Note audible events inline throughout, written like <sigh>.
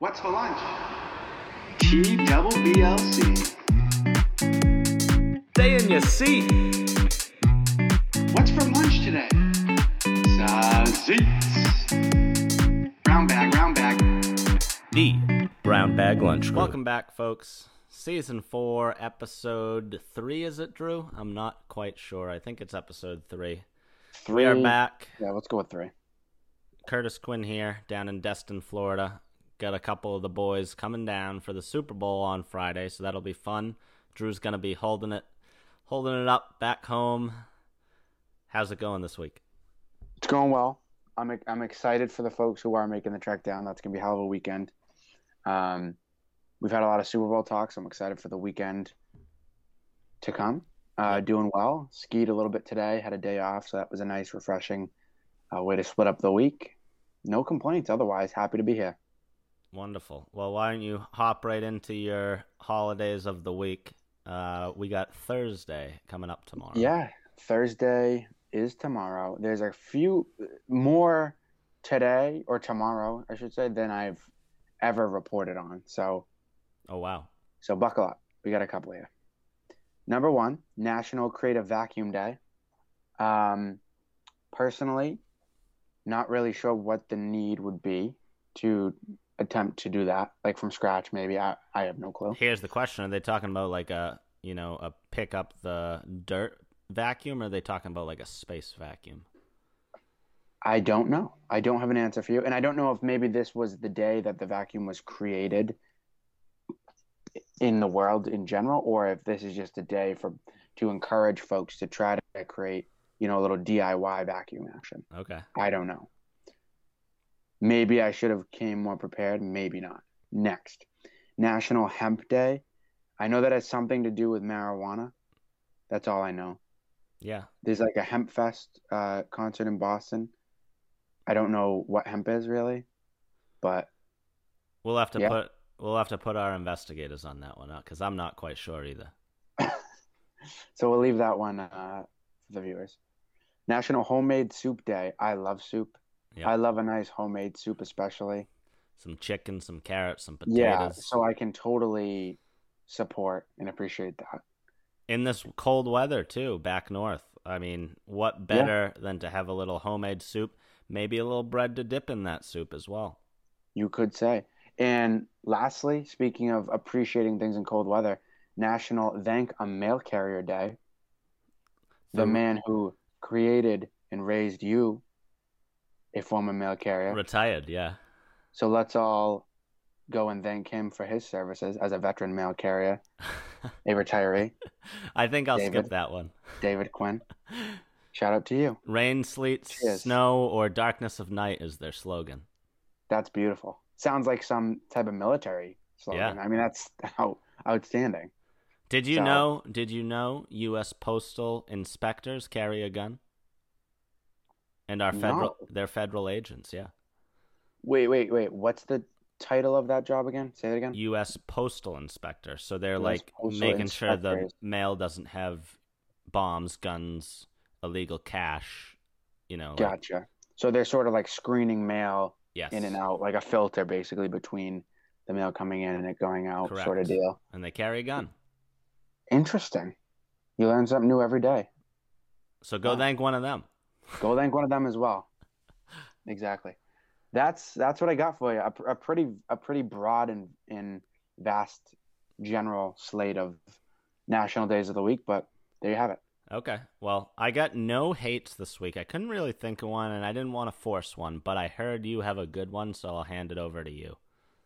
What's for lunch? T double BLC. Stay in your seat. What's for lunch today? Sausage. Brown bag, brown bag. The Brown Bag Lunch. Welcome back, folks. Season 4, episode 3, is it, Drew? I'm not quite sure. I think it's episode 3. Three. We are back. Yeah, let's go with three. Curtis Quinn here, down in Destin, Florida. Got a couple of the boys coming down for the Super Bowl on Friday, so that'll be fun. Drew's gonna be holding it, holding it up back home. How's it going this week? It's going well. I'm I'm excited for the folks who are making the trek down. That's gonna be a hell of a weekend. Um, we've had a lot of Super Bowl talks. I'm excited for the weekend to come. Uh, doing well. Skied a little bit today. Had a day off, so that was a nice, refreshing uh, way to split up the week. No complaints. Otherwise, happy to be here. Wonderful. Well, why don't you hop right into your holidays of the week? Uh, we got Thursday coming up tomorrow. Yeah, Thursday is tomorrow. There's a few more today or tomorrow, I should say, than I've ever reported on. So, Oh wow. so buckle up. We got a couple here. Number one, National Creative Vacuum Day. Um, personally, not really sure what the need would be to attempt to do that, like from scratch. Maybe I, I have no clue. Here's the question: Are they talking about like a you know a pick up the dirt vacuum, or are they talking about like a space vacuum? I don't know. I don't have an answer for you. And I don't know if maybe this was the day that the vacuum was created in the world in general, or if this is just a day for to encourage folks to try to create, you know, a little DIY vacuum action. Okay. I don't know. Maybe I should have came more prepared, maybe not. Next. National Hemp Day. I know that has something to do with marijuana. That's all I know. Yeah. There's like a hemp fest uh, concert in Boston. I don't know what hemp is really, but We'll have to Yeah. put we'll have to put our investigators on that one because I'm not quite sure either. <laughs> so we'll leave that one uh, for the viewers. National Homemade Soup Day. I love soup. Yeah. I love a nice homemade soup, especially. Some chicken, some carrots, some potatoes. Yeah, so I can totally support and appreciate that. In this cold weather too, back north. I mean, what better than to have a little homemade soup? Maybe a little bread to dip in that soup as well. You could say. And lastly, speaking of appreciating things in cold weather, National Thank a Mail Carrier Day. The- man who created and raised you, a former mail carrier. Retired, yeah. So let's all go and thank him for his services as a veteran mail carrier, a retiree, <laughs> I think I'll skip that one. David Quinn. <laughs> Shout out to you. Rain, sleet, Cheers. snow, or darkness of night is their slogan. That's beautiful. Sounds like some type of military slogan. Yeah. I mean, that's <laughs> out, outstanding. Did you So- know? Did you know U.S. postal inspectors carry a gun? And our federal? No. They're federal agents. Yeah. Wait, wait, wait. What's the title of that job again? Say it again. U.S. postal inspector. So they're US like postal making sure the mail doesn't have bombs, guns, illegal cash. You know. like- Gotcha. So they're sort of like screening mail yes. in and out, like a filter basically between the mail coming in and it going out, sort of deal. And they carry a gun. Interesting. You learn something new every day. So go Wow. thank one of them. Go thank one of them as well. Exactly. That's that's what I got for you. A, a pretty a pretty broad and, and vast general slate of national days of the week, but there you have it. Okay. Well, I got no hates this week. I couldn't really think of one, and I didn't want to force one, but I heard you have a good one, so I'll hand it over to you.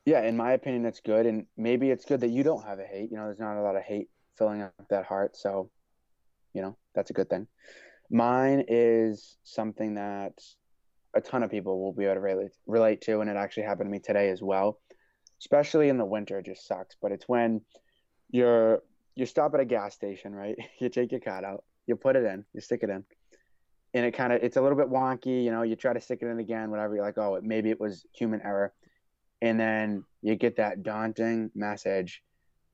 Yeah, in my opinion, it's good, and maybe it's good that you don't have a hate. You know, there's not a lot of hate filling up that heart, so you know that's a good thing. Mine is something that a ton of people will be able to relate relate to, and it actually happened to me today as well. Especially in the winter, it just sucks. But it's when you're you stop at a gas station, right? <laughs> You take your card out, you put it in, you stick it in, and it kind of it's a little bit wonky. You know, you try to stick it in again, whatever. You're like, oh, maybe it was human error and then you get that daunting message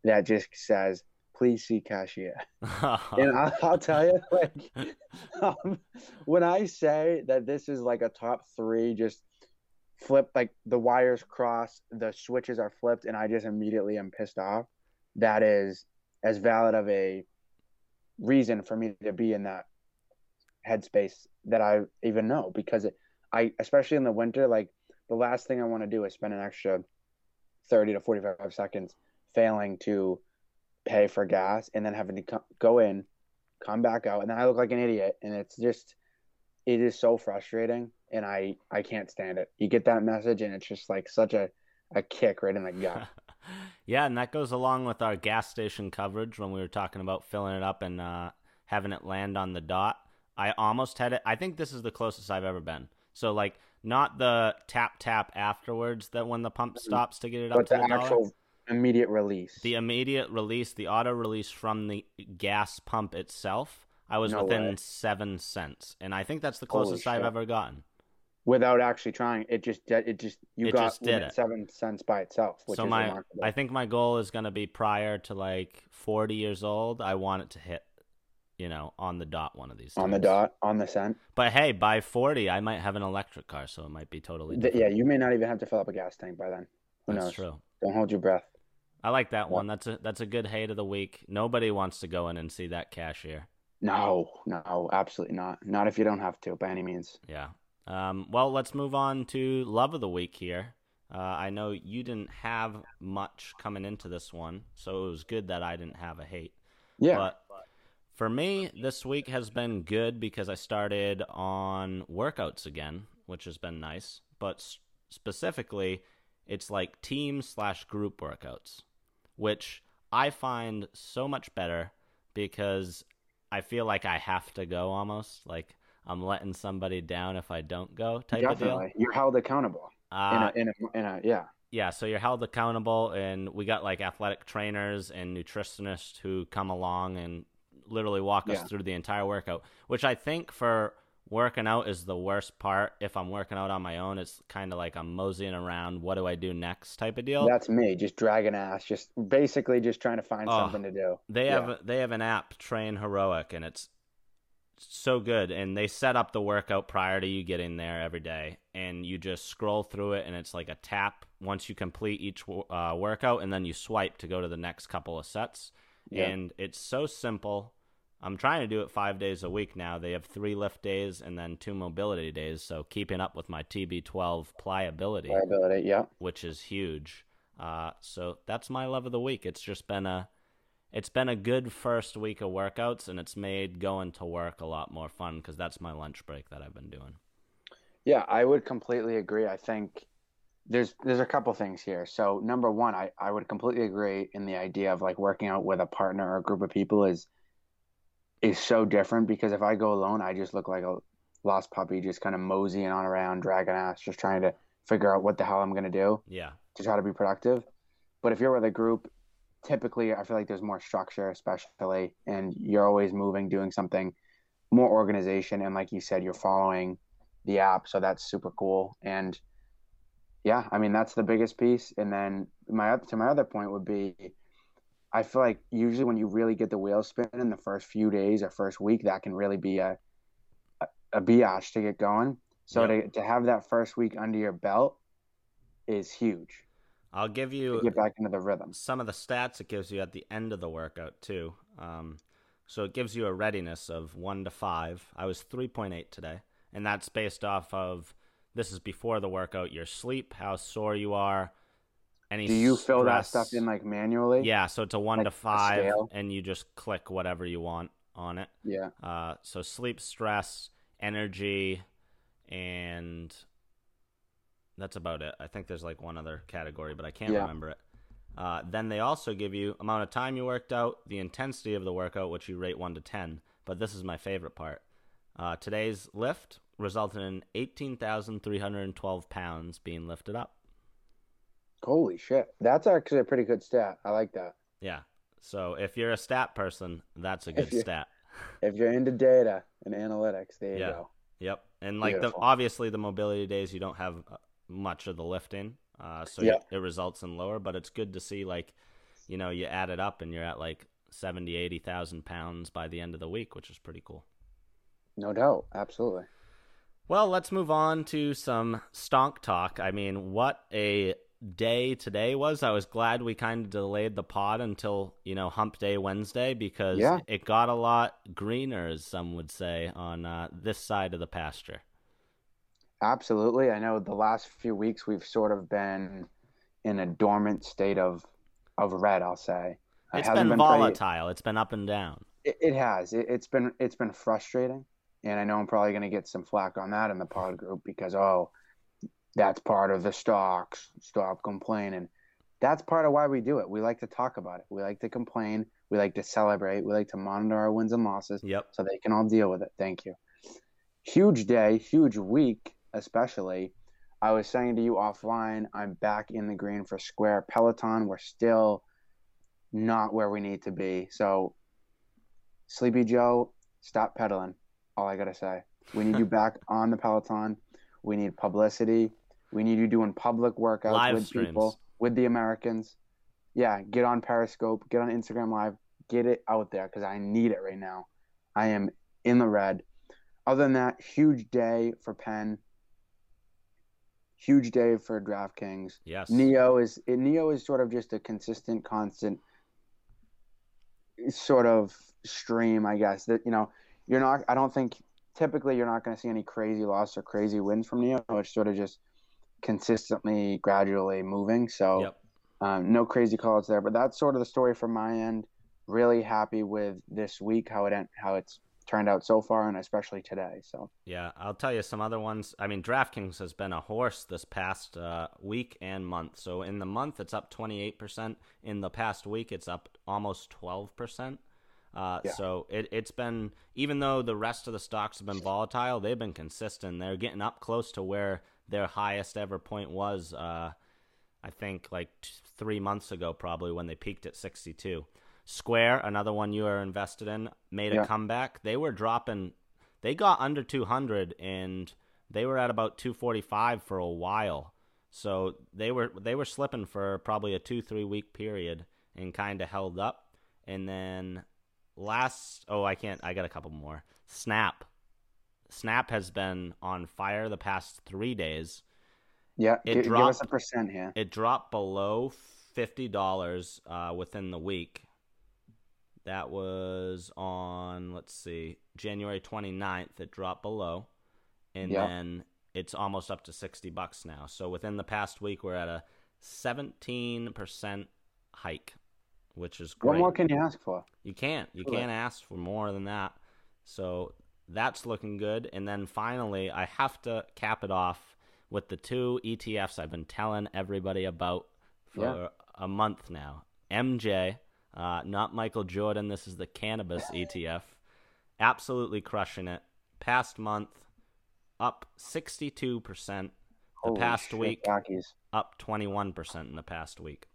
that just says please see cashier <laughs> and I'll, I'll tell you <laughs> like <laughs> um, when i say that this is like a top three just flip like the wires cross, the switches are flipped, and I just immediately am pissed off. That is as valid of a reason for me to be in that headspace that I even know because it, I especially in the winter like the last thing I want to do is spend an extra 30 to 45 seconds failing to pay for gas and then having to co- go in come back out and then I look like an idiot and it's just it is so frustrating and I I can't stand it. You get that message and it's just like such a a kick right in the gut. <laughs> yeah, and that goes along with our gas station coverage when we were talking about filling it up and uh, having it land on the dot. I almost had it. I think this is the closest I've ever been. So like not the tap tap afterwards that when the pump mm-hmm. stops to get it up but to the, the actual dollar. Immediate release. The immediate release, the auto release from the gas pump itself. I was no within way. seven cents, and I think that's the closest I've ever gotten. Without actually trying, it just it just you it got just did it. seven cents by itself. so my remarkable. I think my goal is going to be prior to like forty years old. I want it to hit you know, on the dot one of these. Times. On the dot, on the cent. But hey, by forty, I might have an electric car, so it might be totally. The, yeah, you may not even have to fill up a gas tank by then. Who that's knows? true. Don't hold your breath. I like that one. That's a that's a good hate of the week. Nobody wants to go in and see that cashier. No, no, absolutely not. Not if you don't have to, by any means. Yeah. Um, well, let's move on to love of the week here. Uh, I know you didn't have much coming into this one, so it was good that I didn't have a hate. Yeah. But for me, this week has been good because I started on workouts again, which has been nice. But specifically, it's like team slash group workouts, which I find so much better because I feel like I have to go almost. Like I'm letting somebody down if I don't go type Definitely. of deal. You're held accountable. Uh, in, a, in, a, in a, yeah. Yeah, so you're held accountable, and we got like athletic trainers and nutritionists who come along and literally walk us through the entire workout, which I think for working out is the worst part. If I'm working out on my own, it's kind of like I'm moseying around. What do I do next? Type of deal. That's me, just dragging ass, just basically just trying to find oh, something to do. They yeah. have they have an app, Train Heroic, and it's so good. And they set up the workout prior to you getting there every day, and you just scroll through it, and it's like a tap once you complete each uh, workout, and then you swipe to go to the next couple of sets. Yeah. And it's so simple I'm trying to do it five days a week now. They have three lift days and then two mobility days. So keeping up with my TB12 pliability, pliability, yeah, which is huge. Uh, so that's my love of the week. It's just been a, it's been a good first week of workouts, and it's made going to work a lot more fun because that's my lunch break that I've been doing. Yeah, I would completely agree. I think there's there's a couple things here. So number one, I, I would completely agree in the idea of like working out with a partner or a group of people is is so different because if I go alone, I just look like a lost puppy, just kind of moseying on around, dragging ass, just trying to figure out what the hell I'm gonna do. Yeah. To try to be productive. But if you're with a group, typically I feel like there's more structure, especially, and you're always moving, doing something, more organization, and like you said, you're following the app, so that's super cool. And yeah, I mean that's the biggest piece. And then my to my other point would be I feel like usually when you really get the wheels spinning the first few days or first week, that can really be a a, a biatch to get going. So yep. to, to have that first week under your belt is huge. I'll give you get back into the rhythm. Some of the stats it gives you at the end of the workout too. Um, so it gives you a readiness of one to five. I was three point eight today, and that's based off of this is before the workout. Your sleep, how sore you are, any do you stress. fill that stuff in like manually? Yeah so it's a one like to five and you just click whatever you want on it. Yeah. Uh, so sleep stress energy and that's about it. I think there's like one other category but i can't yeah. remember it. Uh, then they also give you amount of time you worked out the intensity of the workout which you rate 1 to 10 but this is my favorite part. Uh, today's lift resulted in 18312 pounds being lifted up Holy shit. That's actually a pretty good stat. I like that. Yeah. So if you're a stat person, that's a good if stat. <laughs> If you're into data and analytics, there you yeah. go. Yep. And like the obviously the mobility days you don't have uh, much of the lifting. Uh, so yeah. it results in lower, but it's good to see like, you know, you add it up and you're at like 70, 80,000 pounds by the end of the week, which is pretty cool. No doubt. Absolutely. Well, let's move on to some stonk talk. I mean, what a day today was. I was glad we kind of delayed the pod until, you know, hump day Wednesday because Yeah. it got a lot greener, as some would say, on uh, this side of the pasture. Absolutely. I know the last few weeks we've sort of been in a dormant state of of red, I'll say. It It's been, pretty- volatile. It's been up and down. It, it has. It, it's been it's been frustrating, and I know I'm probably going to get some flack on that in the pod group because oh, that's part of the stocks. Stop complaining. That's part of why we do it. We like to talk about it. We like to complain. We like to celebrate. We like to monitor our wins and losses Yep. so they can all deal with it. Thank you. Huge day, huge week, especially. I was saying to you offline, I'm back in the green for Square Peloton. We're still not where we need to be. So, Sleepy Joe, stop pedaling. All I got to say. We need you <laughs> back on the Peloton. We need publicity. We need you doing public workouts Live with streams. people, with the Americans. Yeah, get on Periscope, get on Instagram Live, get it out there because I need it right now. I am in the red. Other than that, huge day for Penn. Huge day for DraftKings. Yes. NIO is NIO is sort of just a consistent, constant sort of stream, I guess. That you know, you're not. I don't think typically you're not going to see any crazy loss or crazy wins from NIO. It's sort of just consistently, gradually moving. So Yep. um, no crazy calls there, but that's sort of the story from my end. Really happy with this week, how it en- how it's turned out so far, and especially today. So Yeah, I'll tell you some other ones. I mean, DraftKings has been a horse this past uh, week and month. So in the month, it's up 28%. In the past week, it's up almost 12%. Uh, Yeah. So it, it's been, even though the rest of the stocks have been volatile, they've been consistent. They're getting up close to where their highest ever point was, uh, I think, like t- three months ago, probably when they peaked at 62. Square, another one you are invested in, made a comeback. They were dropping they got under 200 and they were at about 245 for a while. So they were they were slipping for probably a two three week period and kind of held up. And then last oh i can't i got a couple more. Snap snap has been on fire the past three days yeah, It gi- give us dropped- a percent here. it dropped below fifty dollars uh, within the week. That was on let's see, January 29th. It dropped below, and Yeah. then it's almost up to sixty bucks now. So within the past week, we're at a seventeen percent hike, which is great. What more can you ask for? You can't. You can't ask for more than that. So that's looking good. And then finally, I have to cap it off with the two ETFs I've been telling everybody about for Yeah. a month now. MJ, uh, not Michael Jordan. This is the cannabis ETF. Absolutely crushing it. Past month, up 62%. The Holy past shit, week, Rockies. up 21% in the past week.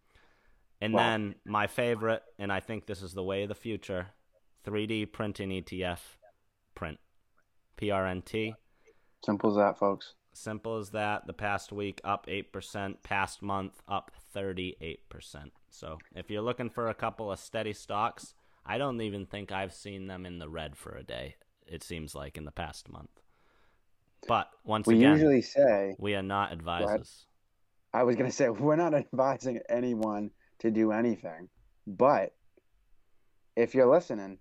And Wow. then my favorite, and I think this is the way of the future 3D printing ETF, print. PRNT. Simple as that, folks. Simple as that. The past week up 8%, past month up 38%. So if you're looking for a couple of steady stocks, I don't even think I've seen them in the red for a day, it seems like in the past month. But once We again, usually say, we are not advisors. I was going to say, we're not advising anyone to do anything, but if you're listening,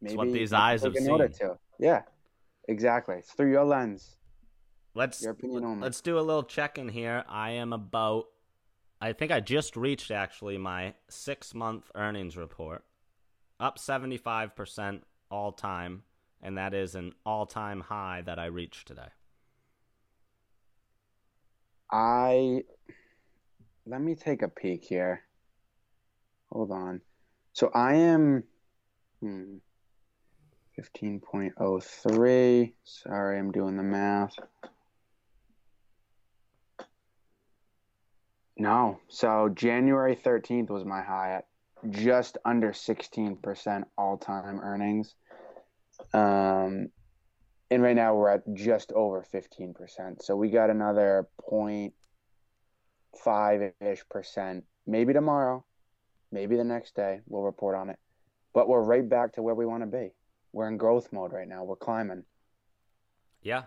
maybe what these eyes have seen. two. Yeah, exactly. It's through your lens, Let's your opinion only. Let's do a little check in here. I am about, I think I just reached actually my six month earnings report, up 75% all time, and that is an all time high that I reached today. I let me take a peek here. Hold on. So I am hmm, 15.03. Sorry, I'm doing the math. No. So January 13th was my high at just under 16% all-time earnings. Um and right now we're at just over 15%. So we got another 0.5 ish percent. Maybe tomorrow, maybe the next day, we'll report on it. But we're right back to where we want to be. We're in growth mode right now. We're climbing. Yeah.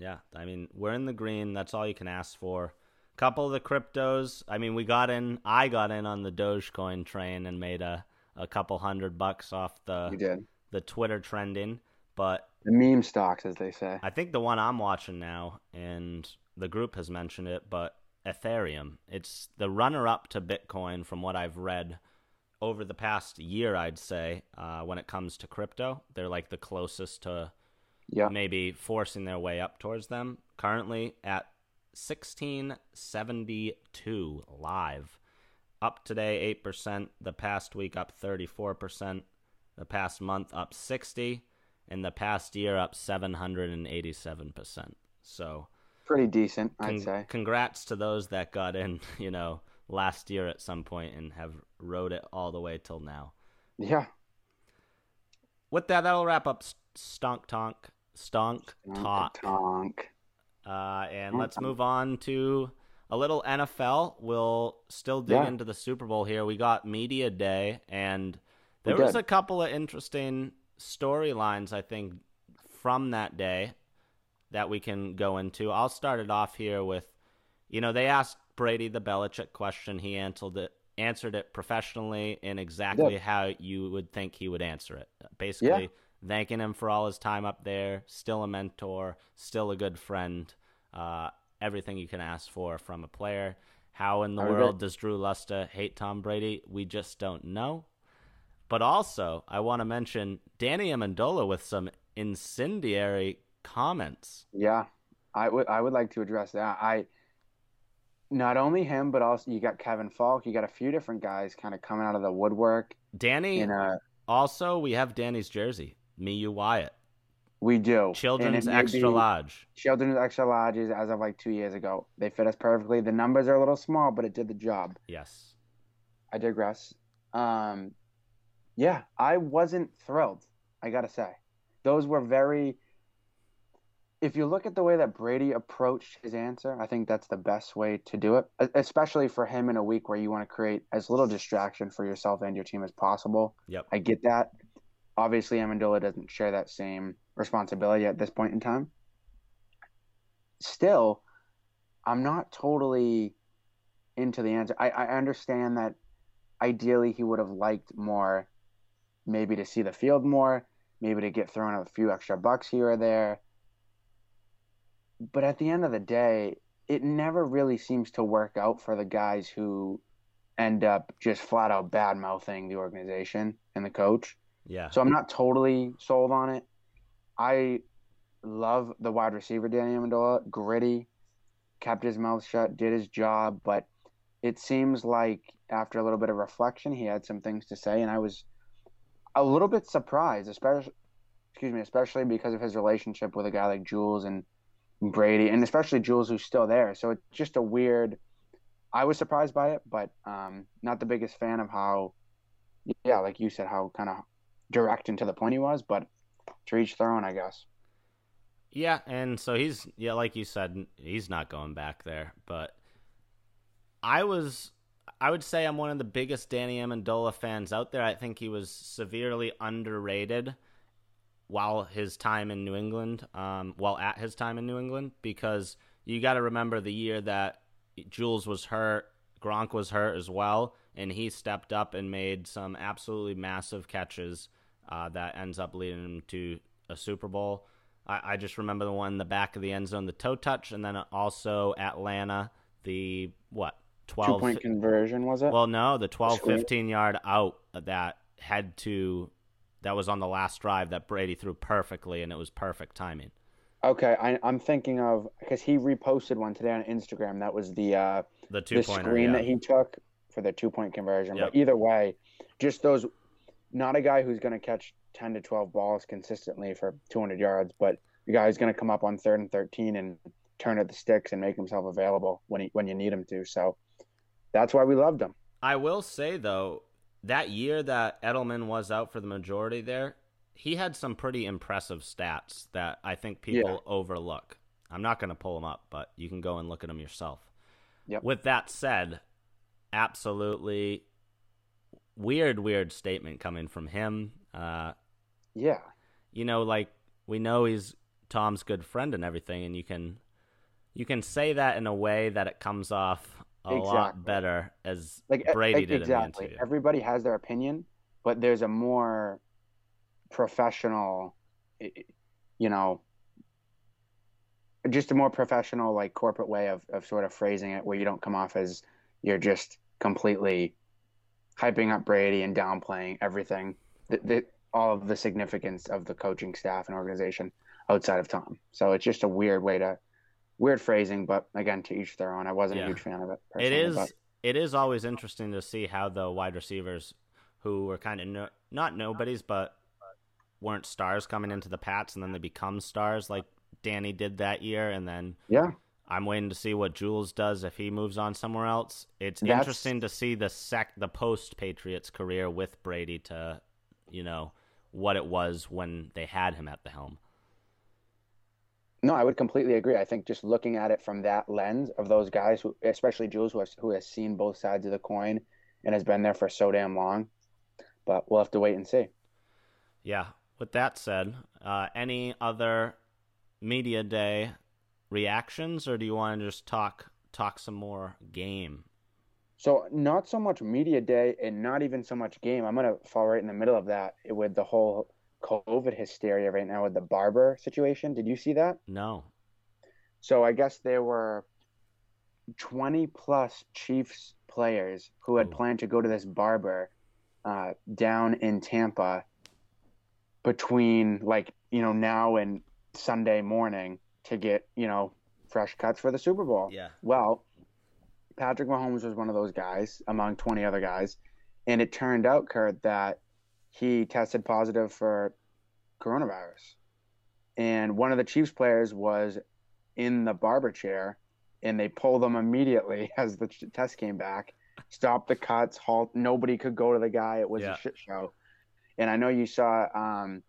Yeah, I mean, we're in the green. That's all you can ask for. A Couple of the cryptos. I mean, we got in. I got in on the Dogecoin train and made a, a couple hundred bucks off the the Twitter trending. But the meme stocks, as they say. I think the one I'm watching now, and the group has mentioned it, but Ethereum. It's the runner up to Bitcoin from what I've read over the past year, I'd say, uh, when it comes to crypto. They're like the closest to Yeah, maybe forcing their way up towards them. Currently at 1672 live. Up today 8%, the past week up 34%, the past month up 60, and the past year up 787%. So, pretty decent, I'd con- say. congrats to those that got in, <laughs> you know, last year at some point and have rode it all the way till now. Yeah, With that, that'll wrap up Stonk Tonk. Stonk Talk. Tonk. Uh, and let's move on to a little NFL. We'll still dig Yeah. into the Super Bowl here. We got Media Day, and there was a couple of interesting storylines, I think, from that day that we can go into. I'll start it off here with, you know, they asked Brady the Belichick question. He answered it, answered it professionally in exactly how you would think he would answer it. Basically, thanking him for all his time up there, still a mentor, still a good friend, uh, everything you can ask for from a player. How in the world does Drew Lusta hate Tom Brady? We just don't know. But also, I want to mention Danny Amendola with some incendiary comments. Yeah, I would I would like to address that. I not only him, but also you got Kevin Faulk. You got a few different guys kind of coming out of the woodwork. Danny, In a also, we have Danny's jersey. Me, you, Wyatt. we do Children's extra be- large. Children's extra larges as of like two years ago. They fit us perfectly. The numbers are a little small, but it did the job. Yes. I digress. Um, yeah, I wasn't thrilled. I gotta say, those were very. If you look at the way that Brady approached his answer, I think that's the best way to do it, especially for him in a week where you want to create as little distraction for yourself and your team as possible. Yep. I get that. Obviously, Amendola doesn't share that same responsibility at this point in time. Still, I'm not totally into the answer. I, I understand that ideally he would have liked more, maybe to see the field more, maybe to get thrown a few extra bucks here or there. But at the end of the day, it never really seems to work out for the guys who end up just flat out bad mouthing the organization and the coach. Yeah. So I'm not totally sold on it. I love the wide receiver Danny Amendola, gritty, kept his mouth shut, did his job, but it seems like after a little bit of reflection, he had some things to say, and I was a little bit surprised, especially excuse me, especially because of his relationship with a guy like Jules and Brady, and especially Jules who's still there. So it's just a weird. I was surprised by it, but um, not the biggest fan of how, yeah, like you said, how kind of direct and to the point he was, but to each their own, I guess. Yeah, and so he's yeah, like you said, he's not going back there. But I was, I would say I'm one of the biggest Danny Amendola fans out there. I think he was severely underrated while his time in New England, um, while at his time in New England, because you got to remember the year that Jules was hurt, Gronk was hurt as well, and he stepped up and made some absolutely massive catches uh, that ends up leading him to a Super Bowl. I, I just remember the one in the back of the end zone, the toe touch, and then also Atlanta, the what Two twelve point conversion was it? well, no, the 12 15 yard out that had to that was on the last drive that Brady threw perfectly and it was perfect timing. okay, I, I'm thinking of because he reposted one today on Instagram. That was the uh, The two the screen Yeah. that he took for the two point conversion. Yep. But either way, just those, not a guy who's going to catch 10 to 12 balls consistently for 200 yards, but the guy who's going to come up on third and 13 and turn at the sticks and make himself available when he when you need him to. So that's why we loved him. I will say though, that year that Edelman was out for the majority there, he had some pretty impressive stats that I think people overlook. I'm not going to pull them up, but you can go and look at them yourself. Yep. With that said, absolutely weird, weird statement coming from him. Uh, Yeah. you know, like we know he's Tom's good friend and everything, and you can you can say that in a way that it comes off a lot Exactly. better as like Brady did exactly. Everybody has their opinion, but there's a more professional, you know, just a more professional, like corporate way of, of sort of phrasing it, where you don't come off as you're just completely hyping up Brady and downplaying everything, the, the, all of the significance of the coaching staff and organization outside of Tom. So it's just a weird way to, weird phrasing, but again, to each their own. I wasn't Yeah. a huge fan of it. It is but- it is always interesting to see how the wide receivers who were kind of no, not nobodies but weren't stars coming into the Pats and then they become stars like Danny did that year and then yeah. I'm waiting to see what Jules does if he moves on somewhere else. It's That's- interesting to see the sec the post Patriots career with Brady to you know what it was when they had him at the helm. No, I would completely agree. I think just looking at it from that lens of those guys, who, especially Jules, who has, who has seen both sides of the coin and has been there for so damn long. But we'll have to wait and see. Yeah. With that said, uh, any other media day reactions, or do you want to just talk talk some more game? So not so much media day and not even so much game. I'm gonna fall right in the middle of that with the whole COVID hysteria right now with the barber situation. Did you see that? No. So I guess there were 20 plus Chiefs players who had Ooh. planned to go to this barber uh, down in Tampa between like, you know, now and Sunday morning to get, you know, fresh cuts for the Super Bowl. Yeah. Well, Patrick Mahomes was one of those guys among 20 other guys. And it turned out, Kurt, that he tested positive for coronavirus. And one of the Chiefs players was in the barber chair and they pulled him immediately <laughs> as the test came back, stopped the cuts, halt. Nobody could go to the guy. It was Yeah. a shit show. And I know you saw, um,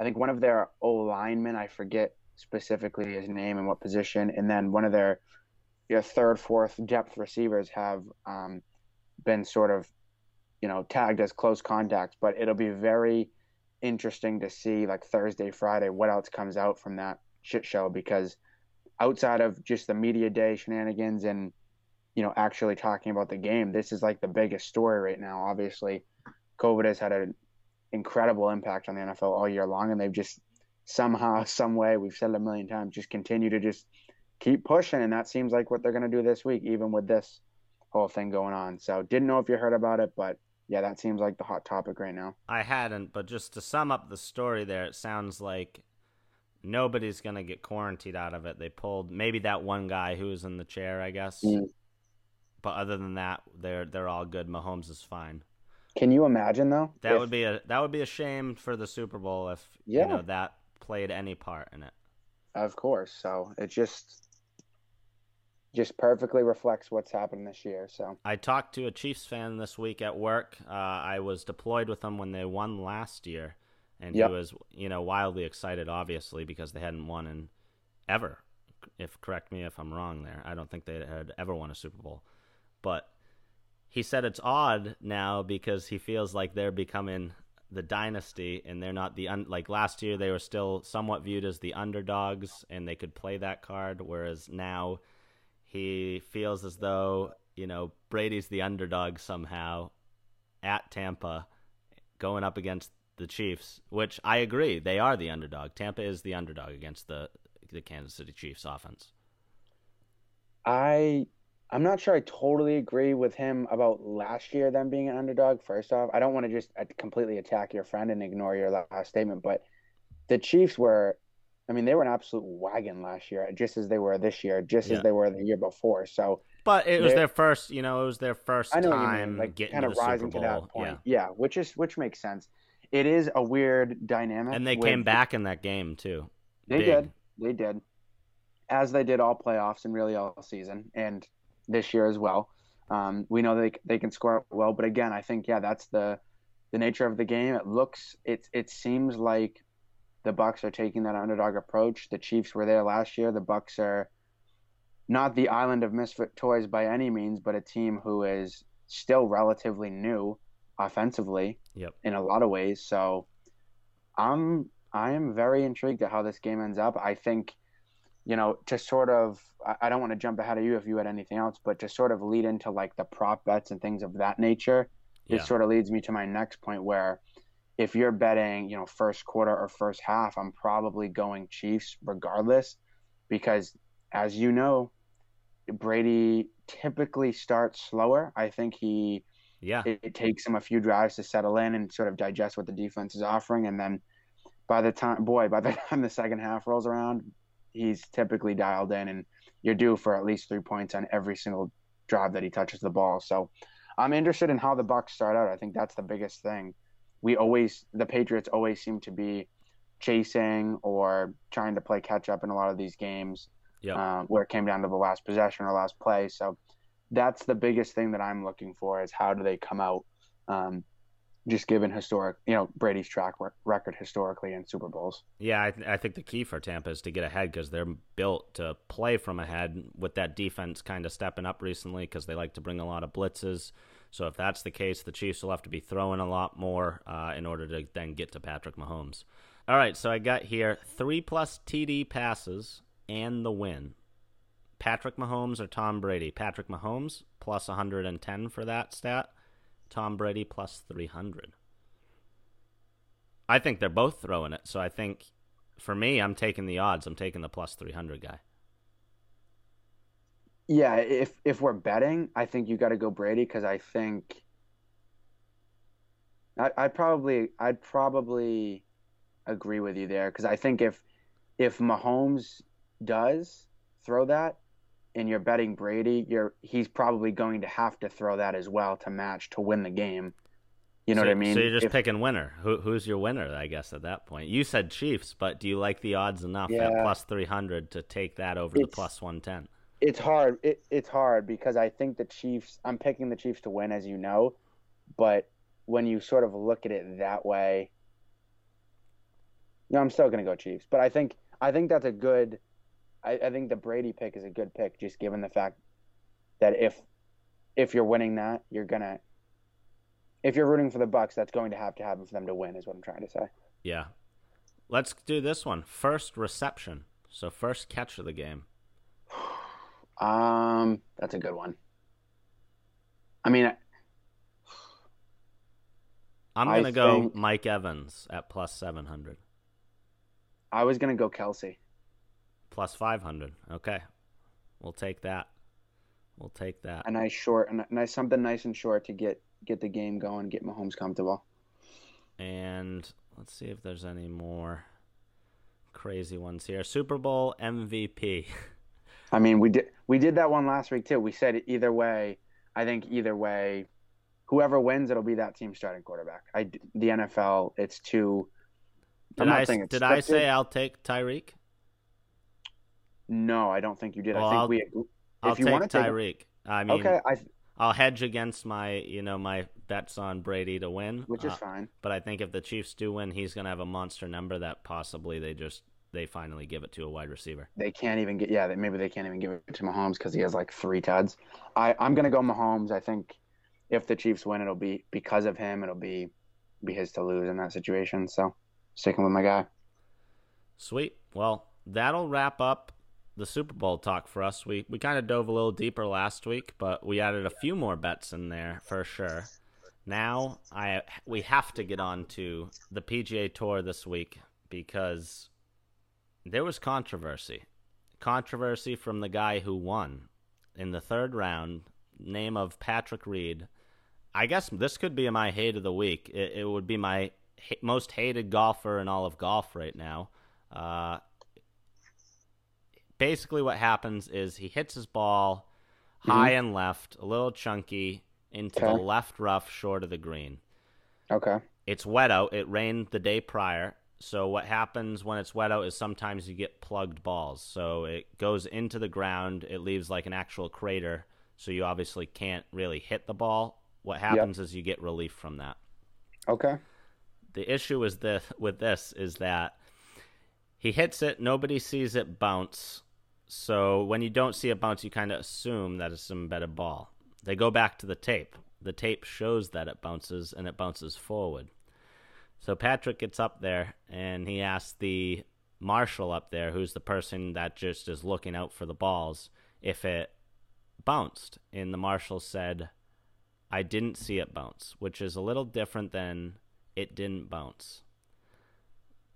I think one of their O linemen, I forget specifically his name and what position, and then one of their your third, fourth depth receivers have um, been sort of, you know, tagged as close contacts. But it'll be very interesting to see, like Thursday, Friday, what else comes out from that shit show because outside of just the media day shenanigans and you know actually talking about the game, this is like the biggest story right now. Obviously, COVID has had an incredible impact on the NFL all year long, and they've just somehow, <laughs> some way, we've said it a million times, just continue to just keep pushing, and that seems like what they're going to do this week, even with this whole thing going on. So, didn't know if you heard about it, but yeah, that seems like the hot topic right now. I hadn't, but just to sum up the story there, it sounds like nobody's going to get quarantined out of it. They pulled maybe that one guy who was in the chair, I guess. Mm. But other than that, they're they're all good. Mahomes is fine. Can you imagine though? That if- would be a that would be a shame for the Super Bowl if Yeah. you know that played any part in it. Of course. So it just just perfectly reflects what's happening this year. So I talked to a Chiefs fan this week at work. Uh, I was deployed with them when they won last year, and Yep. he was, you know, wildly excited, obviously, because they hadn't won in ever. If correct me if I'm wrong there, I don't think they had ever won a Super Bowl, but he said it's odd now because he feels like they're becoming the dynasty and they're not the un- like last year they were still somewhat viewed as the underdogs and they could play that card whereas now he feels as though you know Brady's the underdog somehow at Tampa going up against the Chiefs which I agree they are the underdog Tampa is the underdog against the the Kansas City Chiefs offense I I'm not sure I totally agree with him about last year them being an underdog. First off, I don't want to just uh, completely attack your friend and ignore your last statement, but the Chiefs were, I mean, they were an absolute wagon last year, just as they were this year, just Yeah. as they were the year before. So but it was their first you know it was their first I know what you time mean, like getting kind to of rising to that point. yeah Yeah, which is which makes sense. It is a weird dynamic, and they with- came back in that game too They Big. did. They did. As they did all playoffs and really all season and this year as well. Um, we know they they can score well, but again, I think yeah, that's the the nature of the game. It looks it it seems like the Bucks are taking that underdog approach. The Chiefs were there last year. The Bucks are not the island of misfit toys by any means, but a team who is still relatively new offensively Yep. in a lot of ways. So I'm I am very intrigued at how this game ends up. I think, you know, to sort of, I, don't want to jump ahead of you if you had anything else, but to sort of lead into like the prop bets and things of that nature, Yeah. it sort of leads me to my next point where if you're betting, you know, first quarter or first half, I'm probably going Chiefs regardless because as you know, Brady typically starts slower. I think he Yeah. it, it takes him a few drives to settle in and sort of digest what the defense is offering and then by the time boy, by the <laughs> time the second half rolls around, he's typically dialed in and you're due for at least 3 points on every single drive that he touches the ball. So I'm interested in how the Bucks start out. I think that's the biggest thing. We always the Patriots always seem to be chasing or trying to play catch up in a lot of these games Yep. um, where it came down to the last possession or last play. So that's the biggest thing that I'm looking for is how do they come out, um, just given historic, you know, Brady's track record historically in Super Bowls. Yeah, I, th- I think the key for Tampa is to get ahead because they're built to play from ahead with that defense kind of stepping up recently because they like to bring a lot of blitzes. So if that's the case, the Chiefs will have to be throwing a lot more uh, in order to then get to Patrick Mahomes. All right, so I got here three plus TD passes and the win. Patrick Mahomes or Tom Brady? Patrick Mahomes plus 110 for that stat. Tom Brady plus 300. I think they're both throwing it. So I think for me, I'm taking the odds. I'm taking the plus 300 guy. Yeah, if if we're betting, I think you got to go Brady because I think I I'd probably I'd probably agree with you there because I think if if Mahomes does throw that and you're betting Brady, you're he's probably going to have to throw that as well to match to win the game. You know so, what I mean? So you're just If- picking winner. Who, who's your winner, I guess, at that point? You said Chiefs, but do you like the odds enough at plus 300 to take that over the plus 110? It's hard. It, it's hard because I think the Chiefs. I'm picking the Chiefs to win, as you know, but when you sort of look at it that way, no, I'm still going to go Chiefs. But I think I think that's a good. I, I think the Brady pick is a good pick, just given the fact that if if you're winning that, you're gonna. If you're rooting for the Bucks, that's going to have to happen for them to win, is what I'm trying to say. Yeah. Let's do this one first reception. So first catch of the game. Um, that's a good one. I mean, I'm going to go think- Mike Evans at plus 700. I was gonna go Kelce. Plus 500. Okay. We'll take that. We'll take that. a nice short, a nice something nice and short to get get the game going, get Mahomes comfortable. And let's see if there's any more crazy ones here. Super Bowl MVP. <laughs> I mean, we did we did that one last week too. We said either way. I think either way, whoever wins, it'll be that team starting quarterback. I the NFL, it's too. Did I did I say I'll take Tyreek? No, I don't think you did. Well, I think I'll- we. If I'll you want to take, Tyreek. I mean, okay, I I'll hedge against my you know my bets on Brady to win, which is uh, fine. but I think if the Chiefs do win, he's going to have a monster number that possibly they just they finally give it to a wide receiver. They can't even get. Yeah, maybe they can't even give it to Mahomes because he has like three tuds. I I'm gonna go Mahomes. I think if the Chiefs win, it'll be because of him. It'll be be his to lose in that situation. So sticking with my guy. Sweet. Well, that'll wrap up the Super Bowl talk for us. We we kind of dove a little deeper last week, but we added a few more bets in there for sure. Now I we have to get on to the PGA Tour this week because there was controversy. Controversy from the guy who won in the third round, name of Patrick Reed. I guess this could be my hate of the week. It, it would be my ha- most hated golfer in all of golf right now. Uh, basically, what happens is he hits his ball high and left, a little chunky, into the left rough short of the green. Okay. It's wet out. It rained the day prior. So what happens when it's wet out is sometimes you get plugged balls. So it goes into the ground. It leaves like an actual crater. So you obviously can't really hit the ball. What happens is you get relief from that. Okay. The issue is this with this is that he hits it, nobody sees it bounce. So when you don't see it bounce, you kind of assume that it's an embedded ball. They go back to the tape. The tape shows that it bounces and it bounces forward. So Patrick gets up there and he asks the marshal up there, who's the person that just is looking out for the balls, if it bounced. And the marshal said, I didn't see it bounce, which is a little different than it didn't bounce.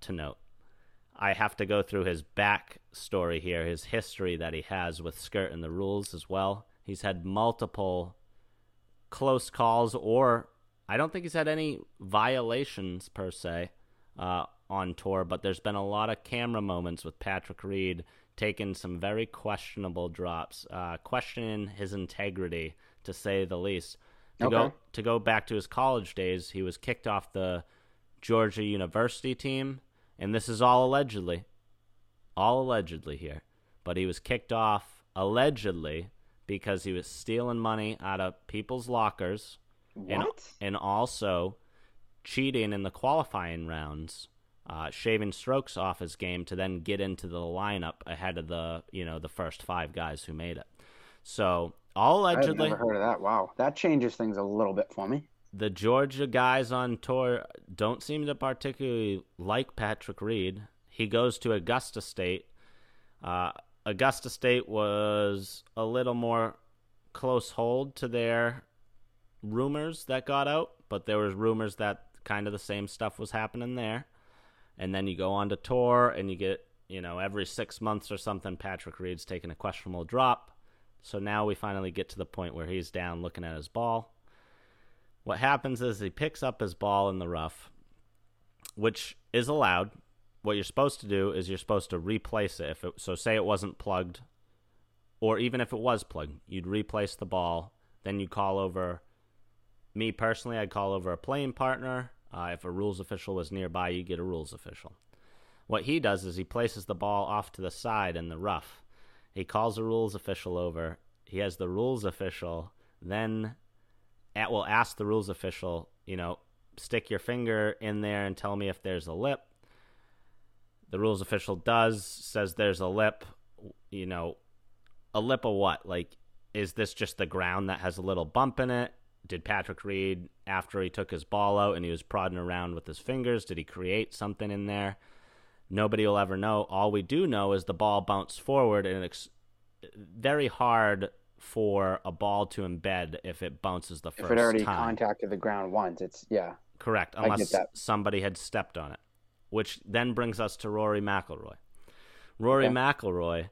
To note, I have to go through his back story here, his history that he has with Skirt and the rules as well. He's had multiple close calls, or I don't think he's had any violations per se uh, on tour, but there's been a lot of camera moments with Patrick Reed taking some very questionable drops, uh, questioning his integrity to say the least. To Okay. go to go back to his college days, he was kicked off the Georgia University team, and this is all allegedly, all allegedly here. But he was kicked off allegedly because he was stealing money out of people's lockers What? and also cheating in the qualifying rounds, uh, shaving strokes off his game to then get into the lineup ahead of the you know the first five guys who made it. So all I've allegedly, never heard of that. Wow, that changes things a little bit for me. the Georgia guys on tour don't seem to particularly like Patrick Reed. He goes to Augusta State. Uh, Augusta State was a little more close hold to their rumors that got out, but there was rumors that kind of the same stuff was happening there. And then you go on to tour and you get, you know, every six months or something, Patrick Reed's taking a questionable drop. So now we finally get to the point where he's down looking at his ball. What happens is he picks up his ball in the rough, which is allowed. What you're supposed to do is you're supposed to replace it. If it, so, say it wasn't plugged, or even if it was plugged, you'd replace the ball. Then you call over. Me personally, I'd call over a playing partner. Uh, if a rules official was nearby, you get a rules official. What he does is he places the ball off to the side in the rough. He calls a rules official over. He has the rules official then at, will ask the rules official, you know, stick your finger in there and tell me if there's a lip. The rules official does, says there's a lip. You know, a lip of what? Like, is this just the ground that has a little bump in it? Did Patrick Reed, after he took his ball out and he was prodding around with his fingers, did he create something in there? Nobody will ever know. All we do know is the ball bounced forward, and it's very hard for a ball to embed if it bounces the first If it already time. contacted the ground once, it's yeah. Correct, unless somebody had stepped on it. Which then brings us to Rory McIlroy. Rory Okay. McIlroy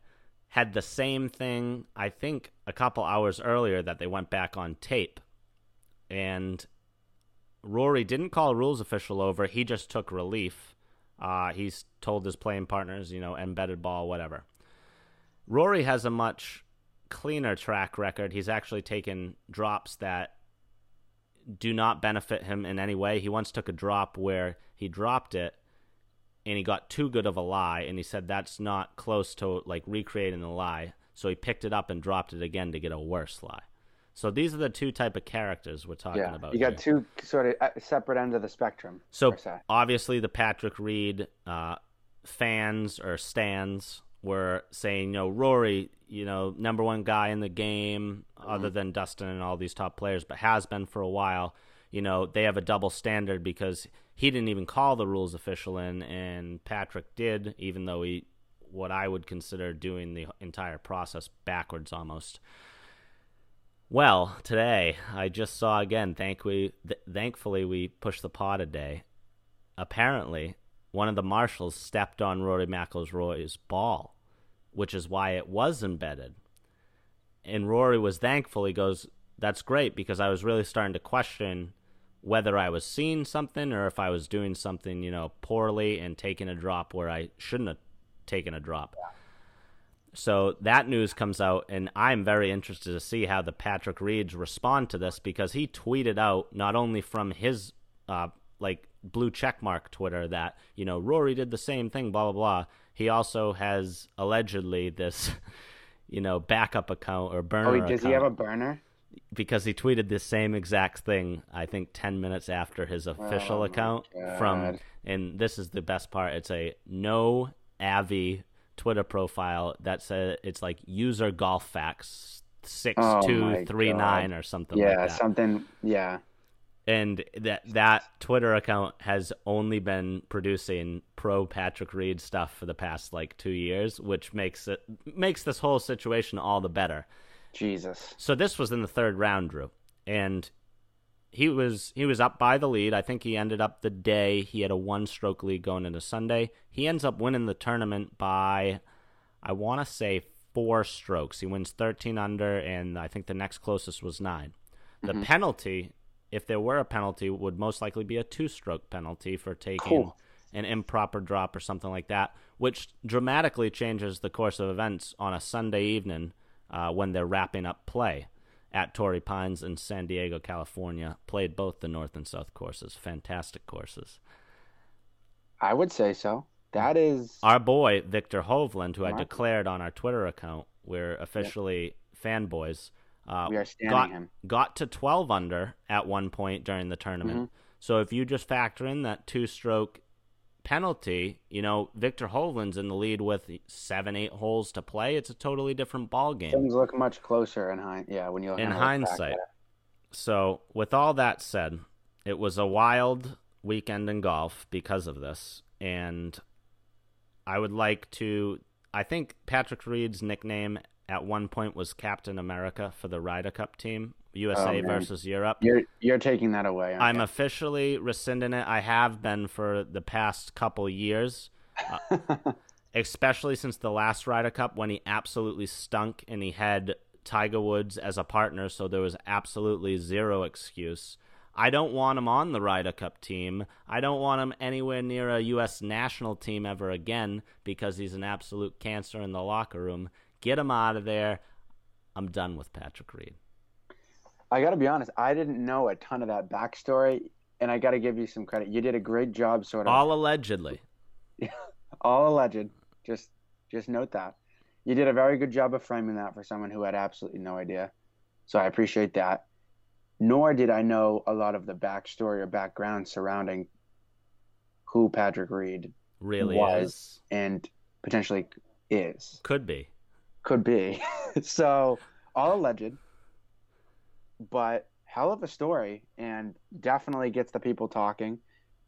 had the same thing, I think, a couple hours earlier that they went back on tape. And Rory didn't call a rules official over. He just took relief. Uh, he's told his playing partners, you know, embedded ball, whatever. Rory has a much cleaner track record. He's actually taken drops that do not benefit him in any way. He once took a drop where he dropped it and he got too good of a lie and he said that's not close to like recreating the lie. So he picked it up and dropped it again to get a worse lie. So these are the two type of characters we're talking Yeah, about. you got here. two sort of uh, separate ends of the spectrum. So obviously, the Patrick Reed uh, fans or stands were saying, you know, Rory, you know, number one guy in the game, other than Dustin and all these top players, but has been for a while. You know, they have a double standard because he didn't even call the rules official in, and Patrick did, even though he, what I would consider doing the entire process backwards almost. Well, today I just saw again. Thankfully, th- thankfully we pushed the pod a day. Apparently, one of the marshals stepped on Rory McIlroy's ball, which is why it was embedded. And Rory was thankful. He goes, "That's great because I was really starting to question whether I was seeing something or if I was doing something, you know, poorly and taking a drop where I shouldn't have taken a drop." So that news comes out, and I'm very interested to see how the Patrick Reeds respond to this because he tweeted out not only from his uh, like blue checkmark Twitter that you know Rory did the same thing, blah blah blah. He also has allegedly this, <laughs> you know, backup account or burner Oh, does he have a burner? because he tweeted the same exact thing. I think ten minutes after his official Oh, account from, and this is the best part. It's a no Avi Twitter profile that said it's like user golf facts six Oh two three nine or something Yeah, like that. something. Yeah, and that that Twitter account has only been producing pro Patrick Reed stuff for the past like two years, which makes it makes this whole situation all the better. Jesus. So this was in the third round, Drew, and he was he was up by the lead. I think he ended up the day he had a one stroke lead going into Sunday. He ends up winning the tournament by I want to say four strokes. He wins 13 under, and I think the next closest was nine. The Mhm. penalty, if there were a penalty, would most likely be a two stroke penalty for taking Cool. an improper drop or something like that, which dramatically changes the course of events on a Sunday evening uh, when they're wrapping up play at Torrey Pines in San Diego, California. Played both the North and South courses. Fantastic courses. I would say so. That is Our boy, Viktor Hovland, who I declared on our Twitter account, we're officially fanboys, uh, we are standing got, him. got to 12 under at one point during the tournament. Mm-hmm. So if you just factor in that two stroke penalty, you know, Viktor Hovland's in the lead with seven, eight holes to play. It's a totally different ball game. Things look much closer in hind. Yeah, when you look in hindsight. So, with all that said, it was a wild weekend in golf because of this. And I would like to. I think Patrick Reed's nickname at one point was Captain America for the Ryder Cup team, USA Oh, um, versus Europe. You're you're taking that away. I'm you? officially rescinding it. I have been for the past couple years, uh, <laughs> especially since the last Ryder Cup when he absolutely stunk and he had Tiger Woods as a partner, so there was absolutely zero excuse. I don't want him on the Ryder Cup team. I don't want him anywhere near a U.S. national team ever again because he's an absolute cancer in the locker room. Get him out of there. I'm done with Patrick Reed. I got to be honest. I didn't know a ton of that backstory, and I got to give you some credit. You did a great job, sort of All allegedly. <laughs> all alleged. Just just note that. You did a very good job of framing that for someone who had absolutely no idea. So I appreciate that. Nor did I know a lot of the backstory or background surrounding who Patrick Reed Really Was. is. and potentially is. Could be. Could be. <laughs> so all alleged, but hell of a story and definitely gets the people talking.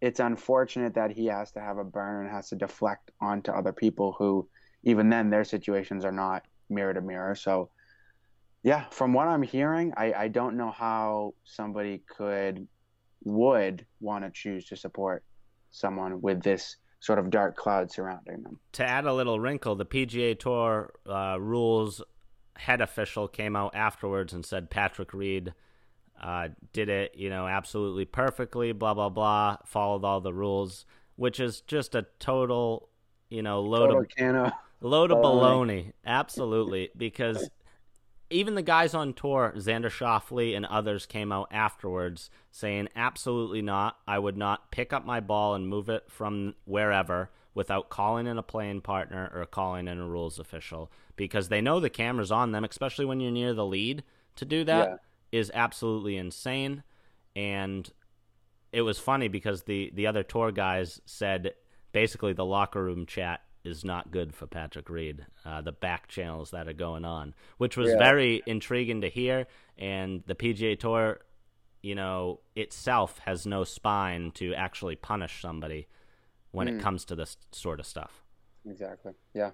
It's unfortunate that he has to have a burner and has to deflect onto other people who, even then, their situations are not mirror to mirror. So, yeah, from what I'm hearing, I, I don't know how somebody could, would want to choose to support someone with this sort of dark cloud surrounding them. to add a little wrinkle, the PGA Tour uh, rules head official came out afterwards and said Patrick Reed uh, did it, you know, absolutely perfectly, blah blah blah, followed all the rules, which is just a total, you know, load Total of can of load of baloney. baloney. Absolutely, because even the guys on tour, Xander Schauffele and others, came out afterwards saying, "Absolutely not. I would not pick up my ball and move it from wherever without calling in a playing partner or calling in a rules official because they know the camera's on them, especially when you're near the lead. To do that is Yeah. absolutely insane." And it was funny because the the other tour guys said basically the locker room chat is not good for Patrick Reed. Uh, the back channels that are going on, which was Yeah. very intriguing to hear, and the PGA Tour, you know, itself has no spine to actually punish somebody when it Mm. comes to this sort of stuff. Exactly. Yeah.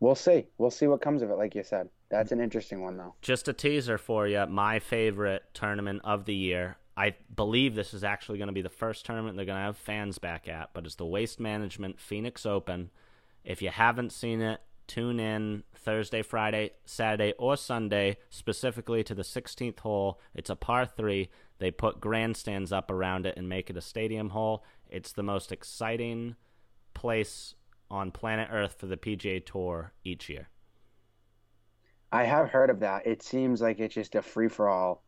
We'll see. We'll see what comes of it, like you said. That's an interesting one, though. Just a teaser for you. My favorite tournament of the year. I believe this is actually going to be the first tournament they're going to have fans back at, but it's the Waste Management Phoenix Open. If you haven't seen it, tune in Thursday, Friday, Saturday, or Sunday, specifically to the 16th hole. It's a par three. They put grandstands up around it and make it a stadium hole. It's the most exciting place on planet Earth for the PGA Tour each year. I have heard of that. It seems like it's just a free for all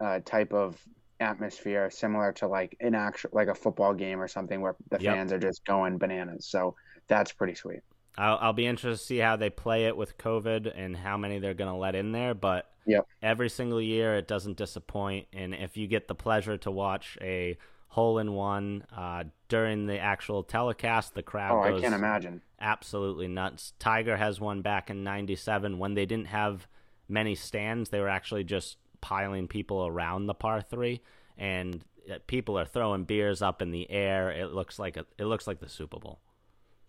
uh, type of atmosphere, similar to like an actual like a football game or something where the Yep. fans are just going bananas. So that's pretty sweet. I'll, I'll be interested to see how they play it with COVID and how many they're going to let in there. But Yep. every single year, it doesn't disappoint. And if you get the pleasure to watch a hole in one uh, during the actual telecast, the crowd Oh, I goes can't imagine. absolutely nuts. Tiger has one back in '97 when they didn't have many stands; they were actually just piling people around the par three, and uh, people are throwing beers up in the air. It looks like a, it looks like the Super Bowl.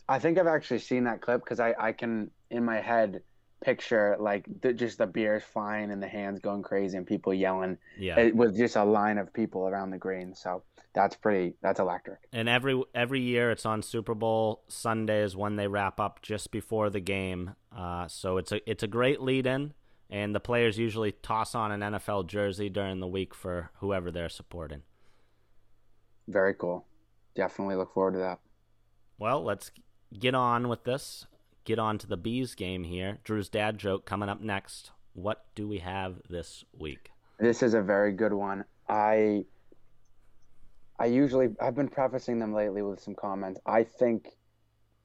I think I've actually seen that clip because I, I can in my head picture like the, just the beers flying and the hands going crazy and people yelling Yeah. it, with just a line of people around the green. So that's pretty that's electric. and every every year it's on Super Bowl Sundays when they wrap up just before the game. Uh, so it's a it's a great lead in, and the players usually toss on an NFL jersey during the week for whoever they're supporting. Very cool. Definitely look forward to that. Well, let's get on with this. Get on to the bees game here. Drew's dad joke coming up next. What do we have this week? This is a very good one. I I usually I've been prefacing them lately with some comments. I think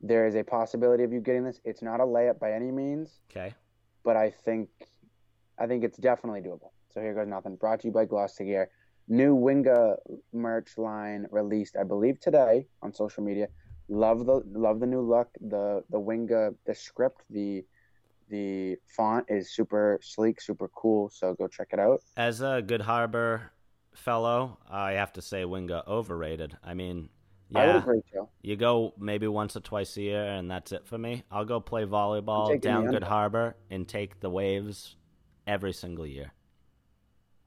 there is a possibility of you getting this. It's not a layup by any means, Okay. but I think I think it's definitely doable. So here goes nothing. Brought to you by Gloucester Gear. New Winga merch line released, I believe today on social media. Love the love the new look. The the Winga the script the the font is super sleek, super cool. So go check it out. As a Good Harbor fellow, I have to say Winga overrated. I mean, I would yeah, agree too. you go maybe once or twice a year, and that's it for me. I'll go play volleyball down Good. Harbor and take the waves every single year.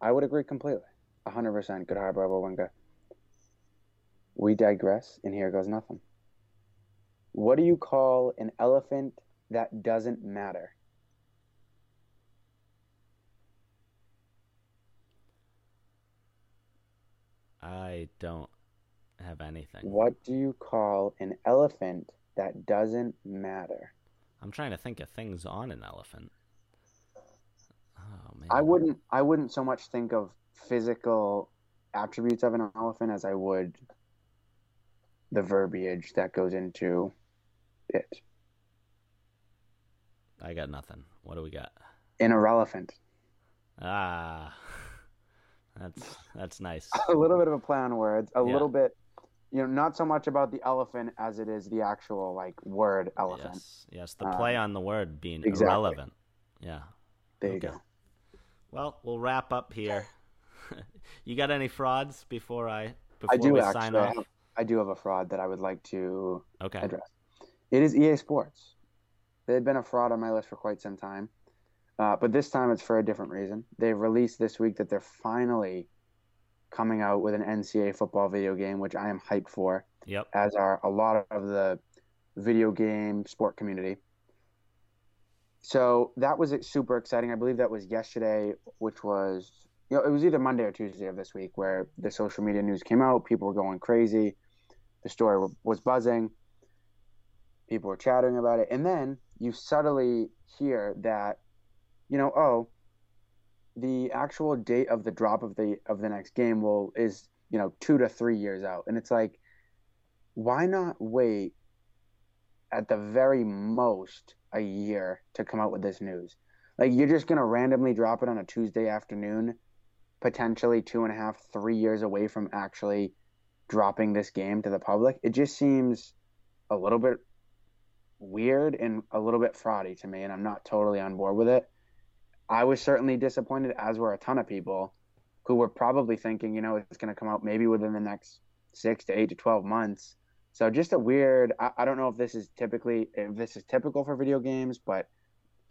I would agree completely. 100% Good Harbor over Winga. We digress, and here goes nothing. What do you call an elephant that doesn't matter? I don't have anything. What do you call an elephant that doesn't matter? I'm trying to think of things on an elephant. Oh man. I wouldn't I wouldn't so much think of physical attributes of an elephant as I would the verbiage that goes into it. I got nothing. What do we got? An irrelevant. Ah, <laughs> that's that's nice. <laughs> a little bit of a play on words, a Yeah. little bit, you know, not so much about the elephant as it is the actual like word elephant. Yes, yes. The play Um, on the word being exactly. irrelevant. Yeah. There you go. Well, we'll wrap up here. <laughs> you got any frauds before I before I do we actually. sign I, off? have, I do have a fraud that I would like to Okay. address. It is EA Sports. They've been a fraud on my list for quite some time, uh, but this time it's for a different reason. They've released this week that they're finally coming out with an NCAA football video game, which I am hyped for. Yep. as are a lot of the video game sport community. So that was super exciting. I believe that was yesterday, which was you know it was either Monday or Tuesday of this week where the social media news came out. People were going crazy. The story was buzzing. People were chattering about it, and then you subtly hear that, you know, oh, the actual date of the drop of the of the next game will is you know two to three years out, and it's like why not wait at the very most a year to come out with this news? Like you're just gonna randomly drop it on a Tuesday afternoon, potentially two and a half, three years away from actually dropping this game to the public. It just seems a little bit weird and a little bit fraudy to me, and I'm not totally on board with it. I was certainly disappointed, as were a ton of people who were probably thinking, you know, it's going to come out maybe within the next six to eight to 12 months. So just a weird, I, I don't know if this is typically, if this is typical for video games, but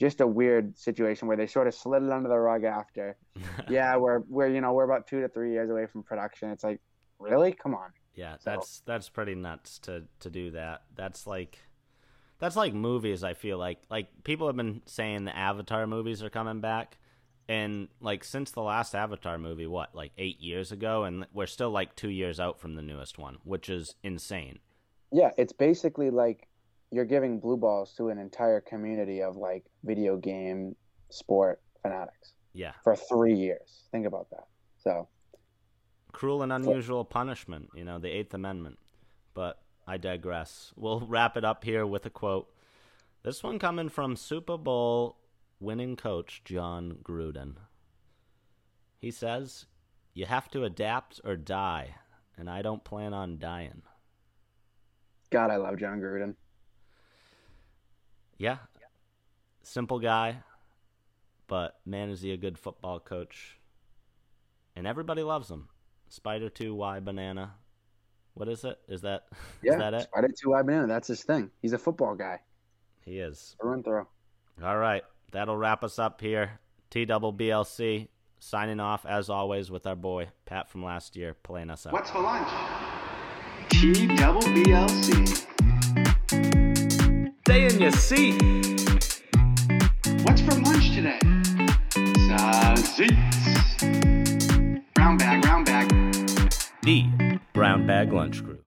just a weird situation where they sort of slid it under the rug after. <laughs> yeah, we're, we're, you know, we're about two to three years away from production. It's like, really? Come on. Yeah, So- that's that's pretty nuts to to do that. That's like that's like movies. I feel like like people have been saying the Avatar movies are coming back, and like since the last Avatar movie, what like eight years ago, and we're still like two years out from the newest one, which is insane. Yeah, it's basically like you're giving blue balls to an entire community of like video game sport fanatics Yeah, for three years. Think about that. So cruel and unusual punishment. You know, the Eighth Amendment. But I digress. We'll <laughs> wrap it up here with a quote. This one coming from Super Bowl winning coach Jon Gruden. He says, You have to adapt or die, and I don't plan on dying. God, I love Jon Gruden. Yeah. Simple guy, but man, is he a good football coach. And everybody loves him. Spider Two Y Banana. What is it? Is that Yeah, is that it? Spider two I banana. That's his thing. He's a football guy. He is. Through and through. All right, that'll wrap us up here. T double BLC signing off as always with our boy Pat from last year playing us out. What's for lunch? T double BLC. Stay in your seat. What's for lunch today? Sausage. The Brown Bag Lunch Crew.